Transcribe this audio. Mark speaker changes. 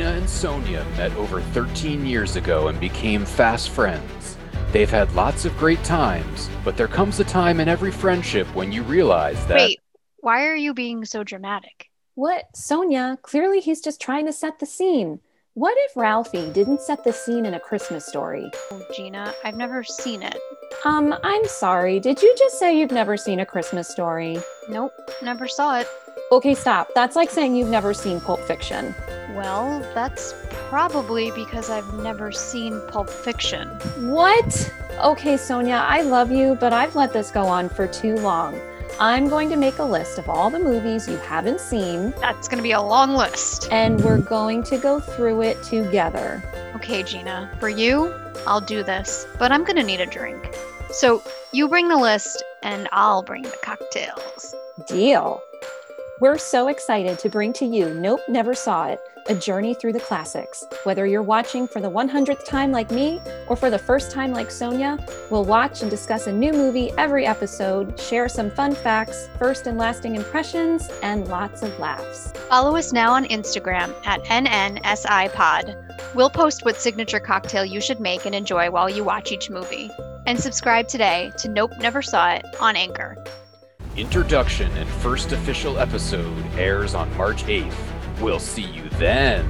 Speaker 1: Gina and Sonia met over 13 years ago and became fast friends. They've had lots of great times, but there comes a time in every friendship when you realize that.
Speaker 2: Wait, why are you being so dramatic?
Speaker 3: What? Sonia, clearly he's just trying to set the scene. What if Ralphie didn't set the scene in a Christmas story?
Speaker 2: Oh, Gina, I've never seen it.
Speaker 3: Um, I'm sorry. Did you just say you've never seen a Christmas story?
Speaker 2: Nope, never saw it.
Speaker 3: Okay, stop. That's like saying you've never seen Pulp Fiction.
Speaker 2: Well, that's probably because I've never seen Pulp Fiction.
Speaker 3: What? Okay, Sonia, I love you, but I've let this go on for too long. I'm going to make a list of all the movies you haven't seen,
Speaker 2: That's gonna be a long list.
Speaker 3: and we're going to go through it together.
Speaker 2: Okay, Gina, for you, I'll do this, but I'm gonna need a drink. So you bring the list, and I'll bring the cocktails.
Speaker 3: Deal. We're so excited to bring to you Nope, Never Saw It, a journey through the classics. Whether you're watching for the 100th time like me or for the first time like Sonia, we'll watch and discuss a new movie every episode, share some fun facts, first and lasting impressions, and lots of laughs.
Speaker 2: Follow us now on Instagram at NNSIPod. We'll post what signature cocktail you should make and enjoy while you watch each movie. And subscribe today to Nope Never Saw It on Anchor.
Speaker 1: Introduction and first official episode airs on March 8th. We'll see you then.